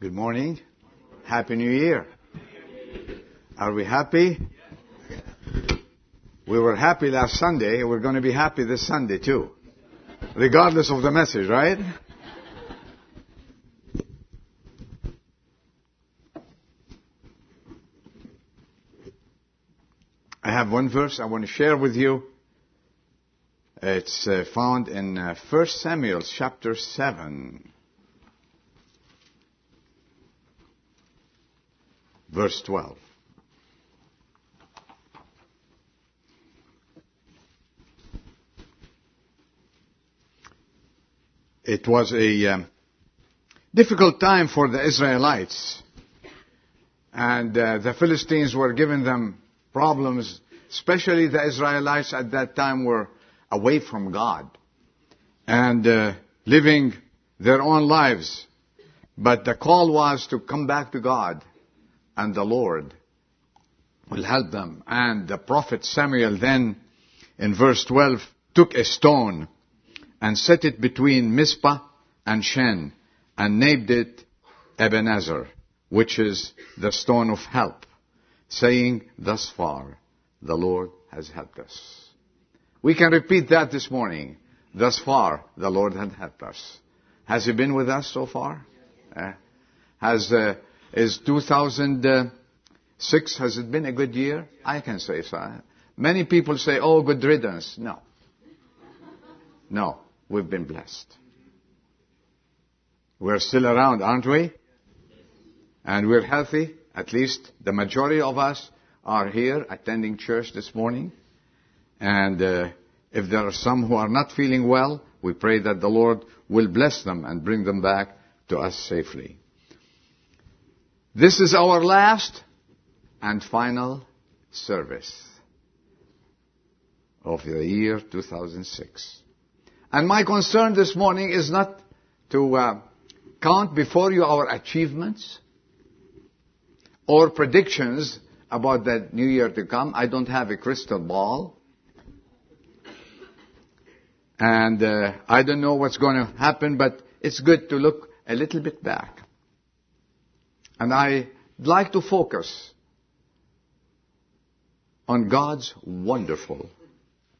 Good morning. Happy New Year. Are we happy? We were happy last Sunday. We're going to be happy this Sunday too. Regardless of the message, right? I have one verse I want to share with you. It's uh, found in uh, 1 Samuel chapter 7. Verse 12. It was a um, difficult time for the Israelites. And uh, the Philistines were giving them problems, especially the Israelites at that time were away from God and uh, living their own lives. But the call was to come back to God and the Lord will help them. And the prophet Samuel then in verse 12 took a stone and set it between Mizpah and Shen and named it Ebenezer, which is the stone of help, saying, thus far the Lord has helped us. We can repeat that this morning. Thus far the Lord has helped us. Has He been with us so far? Uh, has, uh, is 2006, has it been a good year? I can say so. Many people say, oh, good riddance. No. No. We've been blessed. We're still around, aren't we? And we're healthy. At least the majority of us are here attending church this morning. And uh, if there are some who are not feeling well, we pray that the Lord will bless them and bring them back to us safely. This is our last and final service of the year 2006. And my concern this morning is not to uh, count before you our achievements or predictions about the new year to come. I don't have a crystal ball. And uh, I don't know what's going to happen, but it's good to look a little bit back. And I'd like to focus on God's wonderful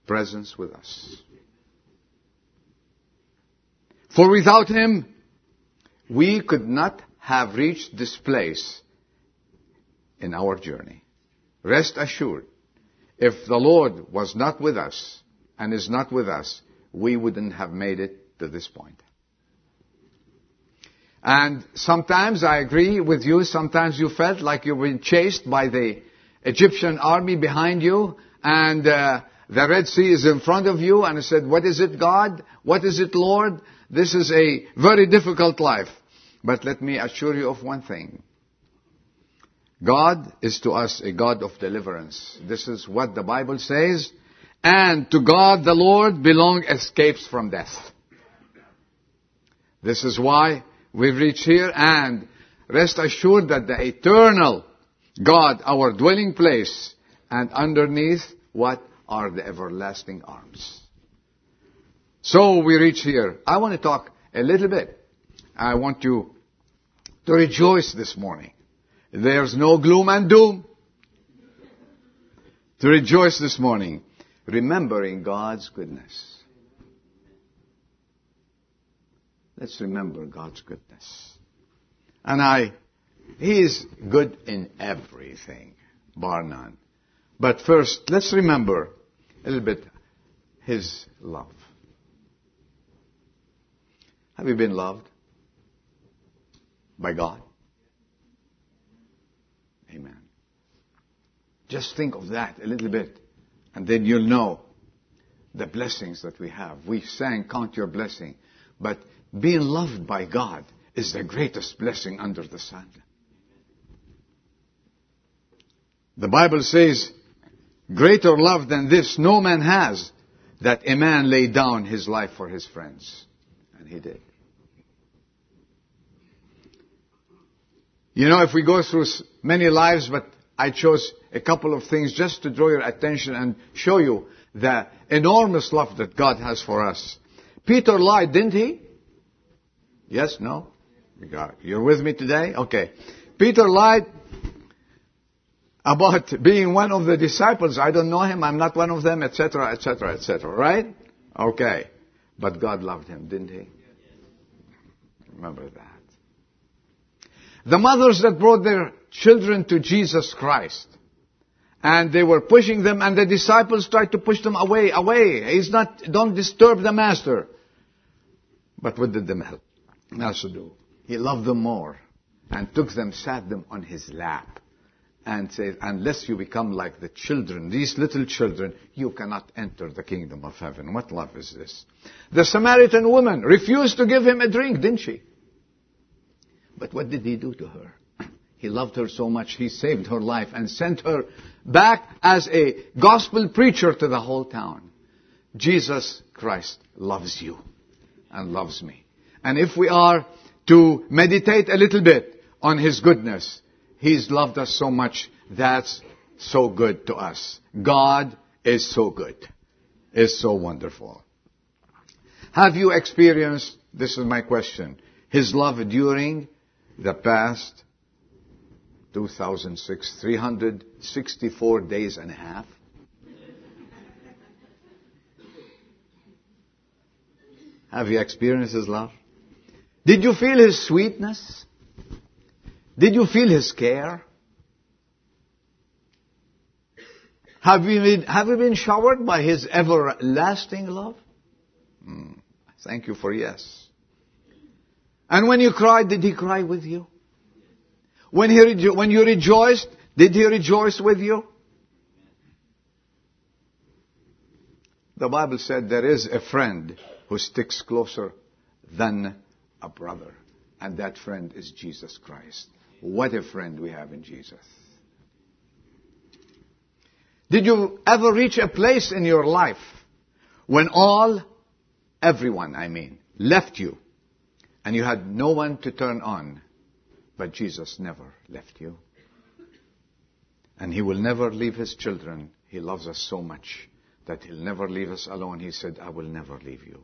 presence with us. For without Him, we could not have reached this place in our journey. Rest assured, if the Lord was not with us and is not with us, we wouldn't have made it to this point. And sometimes I agree with you, sometimes you felt like you were chased by the Egyptian army behind you and uh, the Red Sea is in front of you and I said, what is it God? What is it Lord? This is a very difficult life. But let me assure you of one thing. God is to us a God of deliverance. This is what the Bible says. And to God the Lord belong escapes from death. This is why we've reached here and rest assured that the eternal God, our dwelling place, and underneath what are the everlasting arms. So we reach here. I want to talk a little bit. I want you to rejoice this morning. There's no gloom and doom. To rejoice this morning, remembering God's goodness. Let's remember God's goodness. And I, He is good in everything, bar none. But first, let's remember a little bit His love. Have you been loved by God? Amen. Just think of that a little bit, and then you'll know the blessings that we have. We sang, Count Your Blessing, but being loved by God is the greatest blessing under the sun. The Bible says, greater love than this no man has, that a man lay down his life for his friends. And he did. You know, if we go through many lives, but I chose a couple of things just to draw your attention and show you the enormous love that God has for us. Peter lied, didn't he? Yes, no? You got it. You're with me today? Okay. Peter lied about being one of the disciples. I don't know him. I'm not one of them, etc., etc., etc. Right? Okay. But God loved him, didn't he? Remember that. The mothers that brought their children to Jesus Christ. And they were pushing them and the disciples tried to push them away, away. He's not, don't disturb the master. But what did them master do? He loved them more and took them, sat them on his lap and said, unless you become like the children, these little children, you cannot enter the kingdom of heaven. What love is this? The Samaritan woman refused to give him a drink, didn't she? But what did he do to her? He loved her so much, he saved her life and sent her back as a gospel preacher to the whole town. Jesus Christ loves you and loves me. And if we are to meditate a little bit on His goodness, He's loved us so much, that's so good to us. God is so good, is so wonderful. Have you experienced, this is my question, His love during the past 2006, 364 days and a half. Have you experienced His love? Did you feel His sweetness? Did you feel His care? Have you been, have you been showered by His everlasting love? Mm, thank you for yes. And when you cried, did He cry with you? When, he rejo- when you rejoiced, did he rejoice with you? The Bible said there is a friend who sticks closer than a brother. And that friend is Jesus Christ. What a friend we have in Jesus. Did you ever reach a place in your life when all, everyone I mean, left you and you had no one to turn on but Jesus never left you. And He will never leave His children. He loves us so much that He'll never leave us alone. He said, I will never leave you.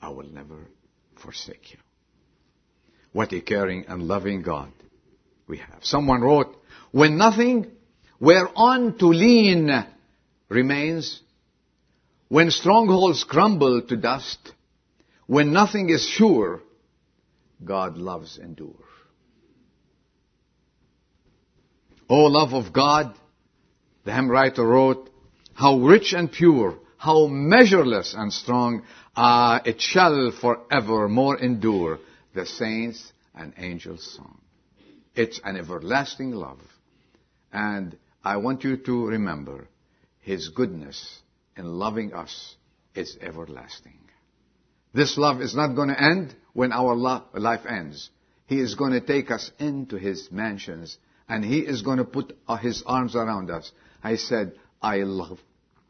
I will never forsake you. What a caring and loving God we have. Someone wrote, when nothing whereon to lean remains, when strongholds crumble to dust, when nothing is sure, God loves endure. O love of God, the hymn writer wrote, how rich and pure, how measureless and strong, ah, it shall forever more endure the saints and angels' song. It's an everlasting love. And I want you to remember His goodness in loving us is everlasting. This love is not going to end when our life ends. He is going to take us into His mansions and he is going to put uh, his arms around us. I said, I love,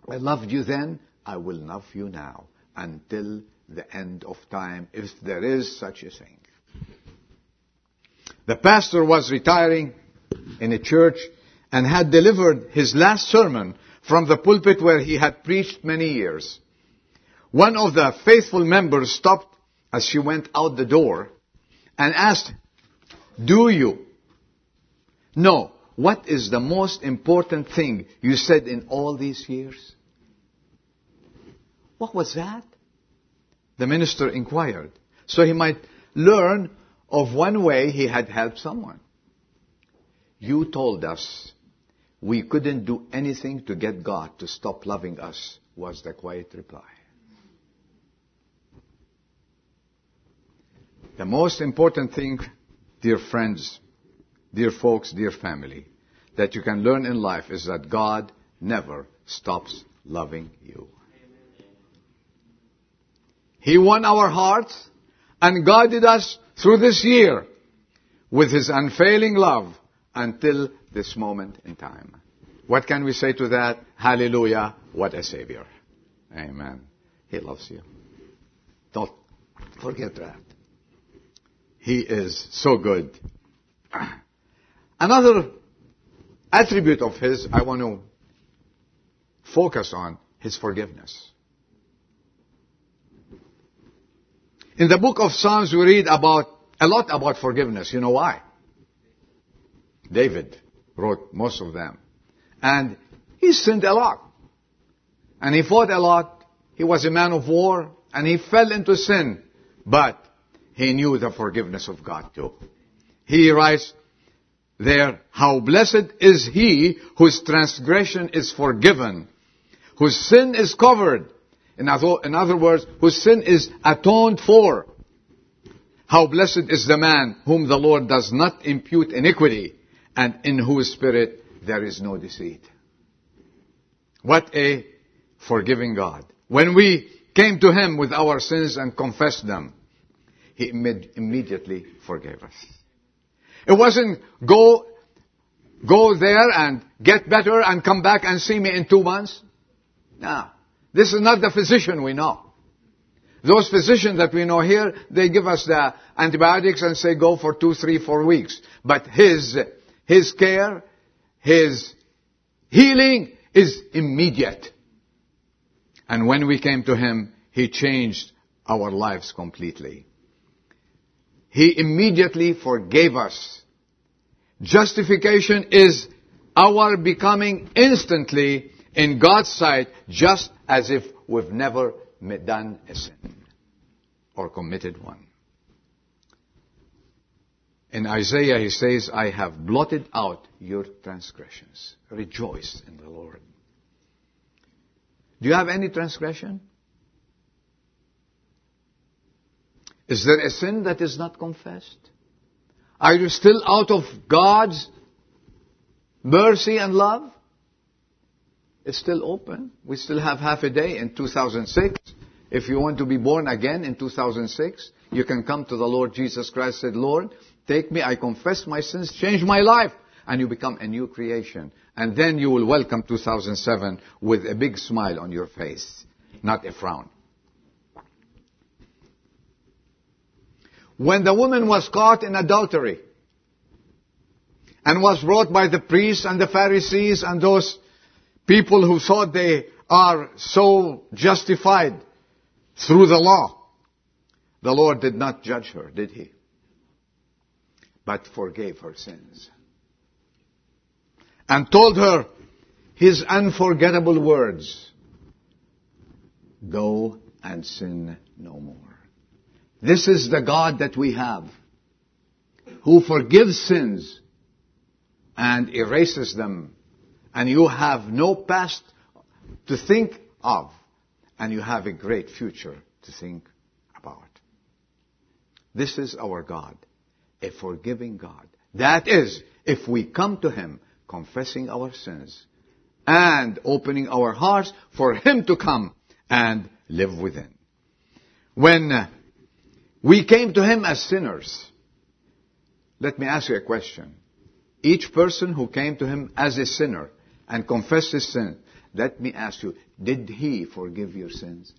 I loved you then, I will love you now until the end of time, if there is such a thing. The pastor was retiring in a church and had delivered his last sermon from the pulpit where he had preached many years. One of the faithful members stopped as she went out the door and asked, Do you know What is the most important thing you said in all these years? What was that? The minister inquired. So he might learn of one way he had helped someone. You told us we couldn't do anything to get God to stop loving us, was the quiet reply. The most important thing, dear friends, dear folks, dear family, that you can learn in life is that God never stops loving you. He won our hearts and guided us through this year with His unfailing love until this moment in time. What can we say to that? Hallelujah. What a Savior. Amen. He loves you. Don't forget that. He is so good. Another attribute of His I want to focus on His forgiveness. In the book of Psalms we read about a lot about forgiveness. You know why? David wrote most of them. And he sinned a lot. And he fought a lot. He was a man of war. And he fell into sin. But he knew the forgiveness of God too. He writes there, how blessed is he whose transgression is forgiven, whose sin is covered. In other, in other words, whose sin is atoned for. How blessed is the man whom the Lord does not impute iniquity and in whose spirit there is no deceit. What a forgiving God. When we came to Him with our sins and confessed them, He immediately forgave us. It wasn't go, go there and get better and come back and see me in two months. No. This is not the physician we know. Those physicians that we know here, they give us the antibiotics and say go for two, three, four weeks. But his, his care, his healing is immediate. And when we came to him, he changed our lives completely. He immediately forgave us. Justification is our becoming instantly in God's sight just as if we've never done a sin or committed one. In Isaiah he says, I have blotted out your transgressions. Rejoice in the Lord. Do you have any transgression? Is there a sin that is not confessed? Are you still out of God's mercy and love? It's still open. We still have half a day in 2006. If you want to be born again in 2006, you can come to the Lord Jesus Christ said, Lord, take me, I confess my sins, change my life. And you become a new creation. And then you will welcome 2007 with a big smile on your face, not a frown. When the woman was caught in adultery and was brought by the priests and the Pharisees and those people who thought they are so justified through the law, the Lord did not judge her, did he? But forgave her sins. And told her his unforgettable words, go and sin no more. This is the God that we have, who forgives sins and erases them and you have no past to think of, and you have a great future to think about. This is our God, a forgiving God. That is, if we come to Him confessing our sins and opening our hearts for Him to come and live within. When we came to Him as sinners, let me ask you a question. Each person who came to Him as a sinner and confess his sin, let me ask you, did he forgive your sins?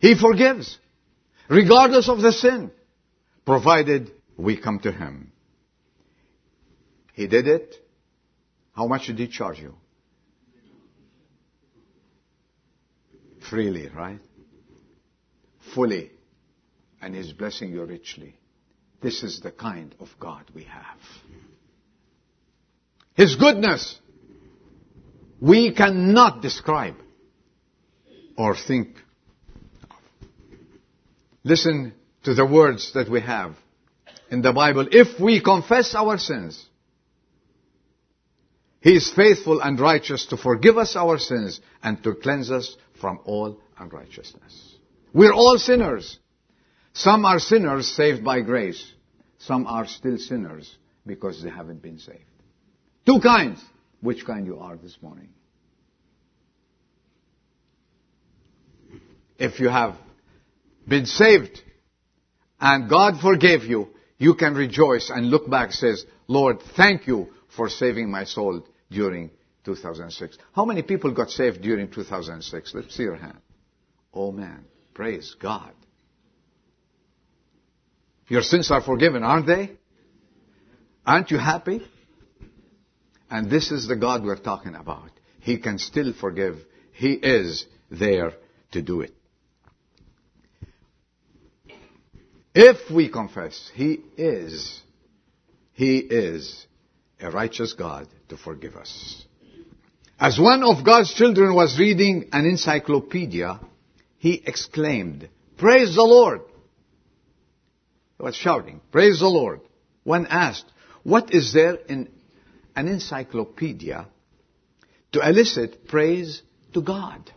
He forgives, regardless of the sin, provided we come to him. He did it. How much did he charge you? Freely, right? Fully. And he's blessing you richly. This is the kind of God we have. His goodness, we cannot describe or think Listen to the words that we have in the Bible. If we confess our sins, He is faithful and righteous to forgive us our sins and to cleanse us from all unrighteousness. We're all sinners. Some are sinners saved by grace. Some are still sinners because they haven't been saved. Two kinds. Which kind you are this morning? If you have been saved and God forgave you, you can rejoice and look back says, Lord, thank you for saving my soul during 2006. How many people got saved during 2006? Let's see your hand. Oh man, praise God. Your sins are forgiven, aren't they? Aren't you happy? And this is the God we're talking about. He can still forgive. He is there to do it. If we confess, He is, He is a righteous God to forgive us. As one of God's children was reading an encyclopedia, he exclaimed, Praise the Lord! Was shouting, Praise the Lord! When asked, What is there in an encyclopedia to elicit praise to God?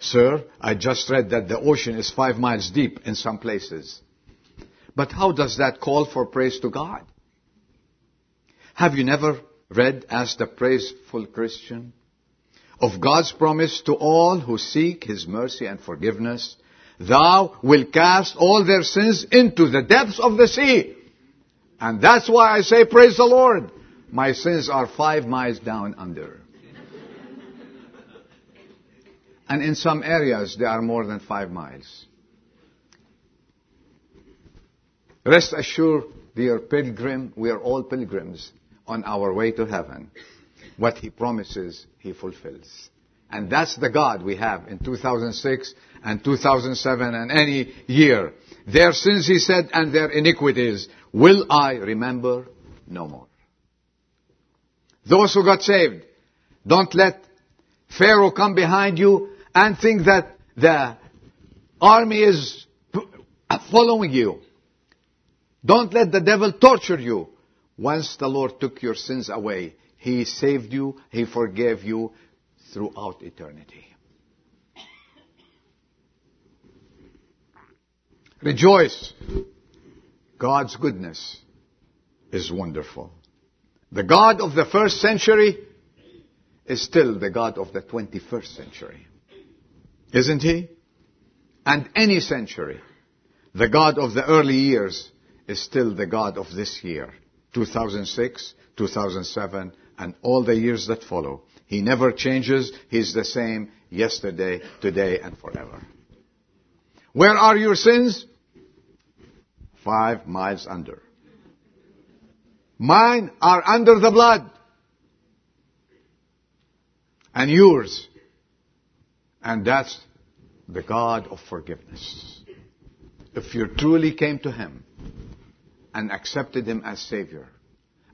Sir, I just read that the ocean is five miles deep in some places. But how does that call for praise to God? Have you never read as the praiseful Christian of God's promise to all who seek His mercy and forgiveness? Thou will cast all their sins into the depths of the sea. And that's why I say praise the Lord. My sins are five miles down under. and in some areas they are more than five miles. Rest assured, dear pilgrim, we are all pilgrims on our way to heaven. What He promises, He fulfills. And that's the God we have in 2006 and 2007 and any year. Their sins, He said, and their iniquities will I remember no more. Those who got saved, don't let Pharaoh come behind you and think that the army is following you. Don't let the devil torture you. Once the Lord took your sins away, He saved you, He forgave you throughout eternity. Rejoice. God's goodness is wonderful. The God of the first century is still the God of the 21st century. Isn't He? And any century, the God of the early years is still the God of this year. 2006, 2007, and all the years that follow. He never changes. He's the same yesterday, today, and forever. Where are your sins? Five miles under. Mine are under the blood. And yours. And that's the God of forgiveness. If you truly came to Him, and accepted Him as Savior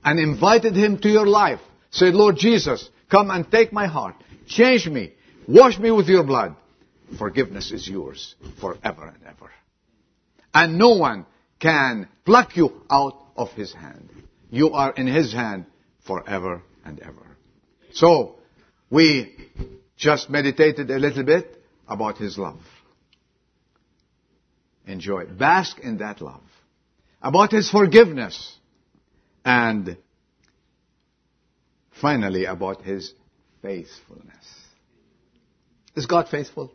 and invited Him to your life. Said, Lord Jesus, come and take my heart. Change me. Wash me with your blood. Forgiveness is yours forever and ever. And no one can pluck you out of His hand. You are in His hand forever and ever. So, we just meditated a little bit about His love. Enjoy. Bask in that love about His forgiveness, and finally about His faithfulness. Is God faithful?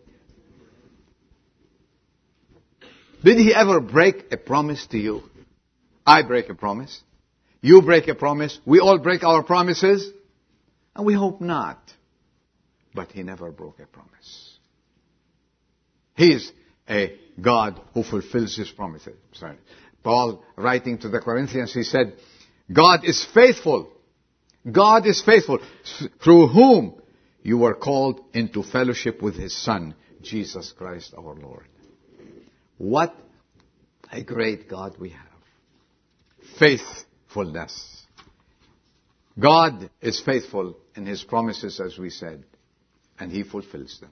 Did He ever break a promise to you? I break a promise. You break a promise. We all break our promises. And we hope not. But He never broke a promise. He is a God who fulfills His promises. Sorry. Paul, writing to the Corinthians, he said, God is faithful. God is faithful, through whom you were called into fellowship with His Son, Jesus Christ our Lord. What a great God we have. Faithfulness. God is faithful in His promises, as we said, and He fulfills them.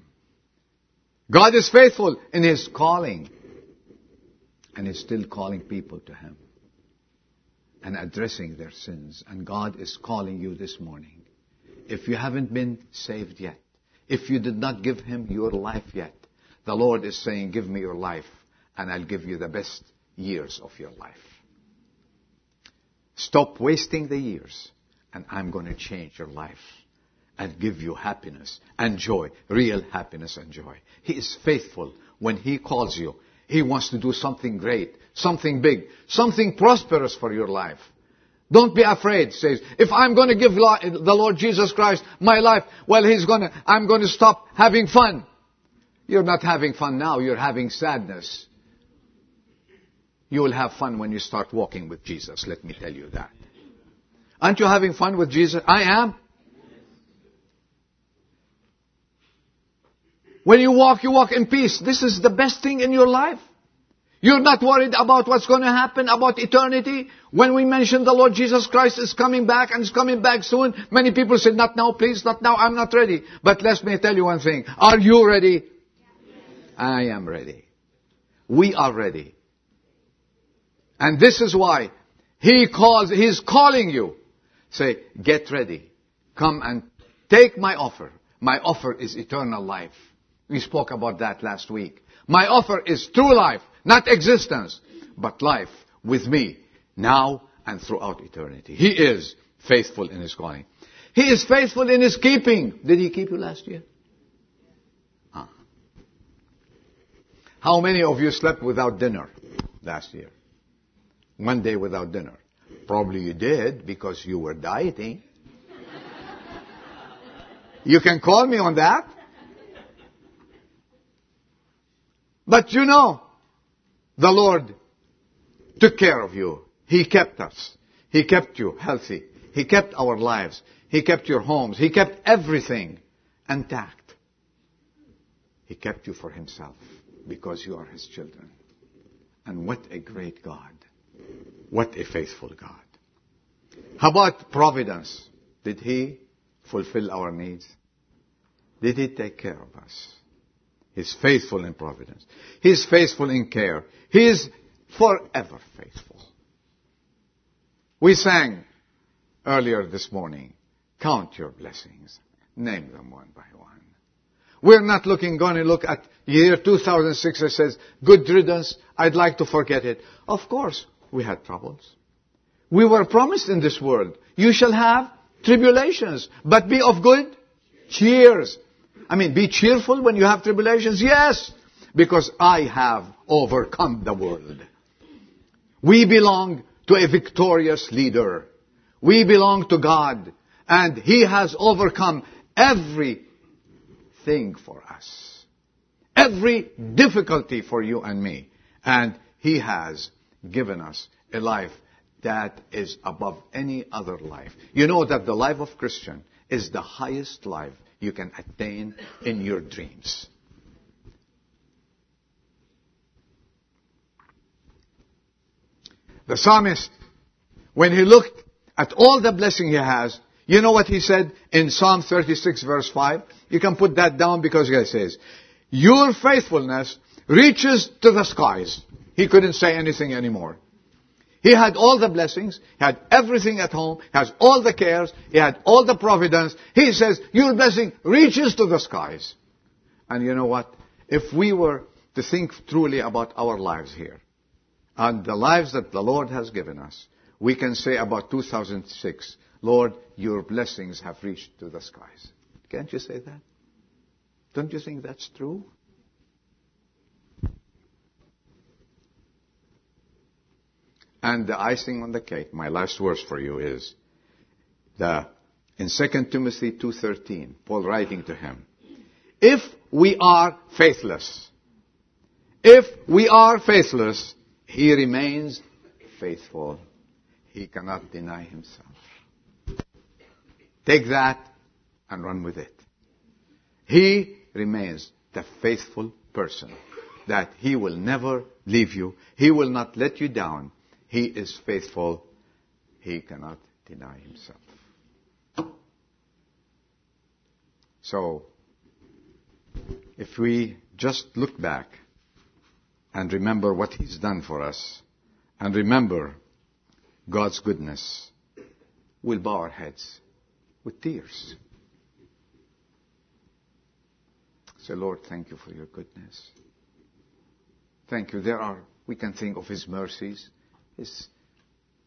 God is faithful in His calling and is still calling people to Him and addressing their sins. And God is calling you this morning. If you haven't been saved yet, if you did not give Him your life yet, the Lord is saying, give me your life and I'll give you the best years of your life. Stop wasting the years and I'm going to change your life and give you happiness and joy, real happiness and joy. He is faithful when He calls you. He wants to do something great, something big, something prosperous for your life. Don't be afraid, says, if I'm going to give the Lord Jesus Christ my life, well, He's going to, I'm going to stop having fun. You're not having fun now, you're having sadness. You will have fun when you start walking with Jesus, let me tell you that. Aren't you having fun with Jesus? I am. When you walk, you walk in peace. This is the best thing in your life. You're not worried about what's going to happen, about eternity. When we mention the Lord Jesus Christ is coming back and is coming back soon, many people say, not now, please, not now, I'm not ready. But let me tell you one thing. Are you ready? I am ready. We are ready. And this is why He calls, He's calling you. Say, get ready. Come and take my offer. My offer is eternal life. We spoke about that last week. My offer is true life, not existence, but life with me now and throughout eternity. He is faithful in His calling. He is faithful in His keeping. Did He keep you last year? Ah. How many of you slept without dinner last year? One day without dinner. Probably you did because you were dieting. you can call me on that. But you know, the Lord took care of you. He kept us. He kept you healthy. He kept our lives. He kept your homes. He kept everything intact. He kept you for Himself because you are His children. And what a great God. What a faithful God. How about providence? Did He fulfill our needs? Did He take care of us? He's faithful in providence. He's faithful in care. He is forever faithful. We sang earlier this morning, count your blessings. Name them one by one. We're not looking, going to look at year 2006 that says, good riddance, I'd like to forget it. Of course, we had troubles. We were promised in this world, you shall have tribulations, but be of good cheers. I mean, be cheerful when you have tribulations? Yes, because I have overcome the world. We belong to a victorious leader. We belong to God, and He has overcome everything for us. Every difficulty for you and me. And He has given us a life that is above any other life. You know that the life of Christian is the highest life you can attain in your dreams. The psalmist, when he looked at all the blessing he has, you know what he said in Psalm 36 verse 5? You can put that down because he says, Your faithfulness reaches to the skies. He couldn't say anything anymore. He had all the blessings, had everything at home, has all the cares, he had all the providence. He says, your blessing reaches to the skies. And you know what? If we were to think truly about our lives here, and the lives that the Lord has given us, we can say about 2006, Lord, your blessings have reached to the skies. Can't you say that? Don't you think that's true? And the icing on the cake, my last verse for you is the in 2 Timothy 2:13, Paul writing to him, if we are faithless, if we are faithless, he remains faithful. He cannot deny himself. Take that and run with it. He remains the faithful person that he will never leave you. He will not let you down. He is faithful. He cannot deny himself. So, if we just look back and remember what He's done for us and remember God's goodness, we'll bow our heads with tears. Say, Lord, thank you for your goodness. Thank you. There are, we can think of His mercies. His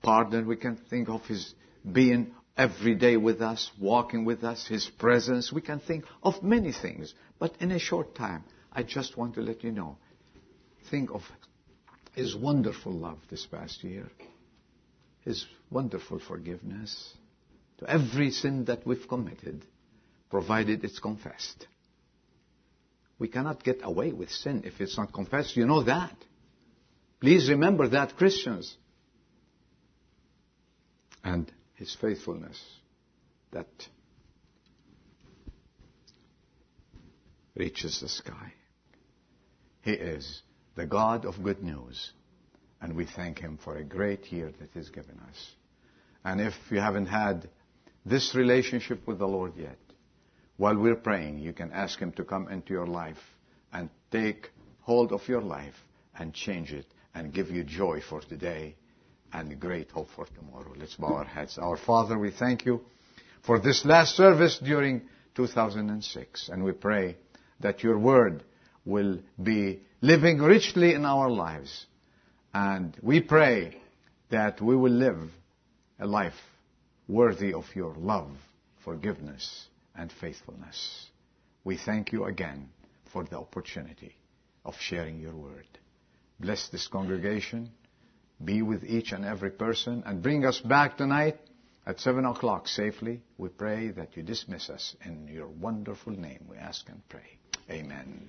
pardon. We can think of His being every day with us, walking with us, His presence. We can think of many things. But in a short time, I just want to let you know. Think of His wonderful love this past year. His wonderful forgiveness to every sin that we've committed, provided it's confessed. We cannot get away with sin if it's not confessed. You know that. Please remember that, Christians. And his faithfulness that reaches the sky. He is the God of good news. And we thank Him for a great year that He's given us. And if you haven't had this relationship with the Lord yet, while we're praying, you can ask Him to come into your life and take hold of your life and change it and give you joy for today and great hope for tomorrow. Let's bow our heads. Our Father, we thank you for this last service during 2006 and we pray that your word will be living richly in our lives. And we pray that we will live a life worthy of your love, forgiveness, and faithfulness. We thank you again for the opportunity of sharing your word. Bless this congregation. Be with each and every person and bring us back tonight at 7 o'clock safely. We pray that you dismiss us in your wonderful name. We ask and pray. Amen.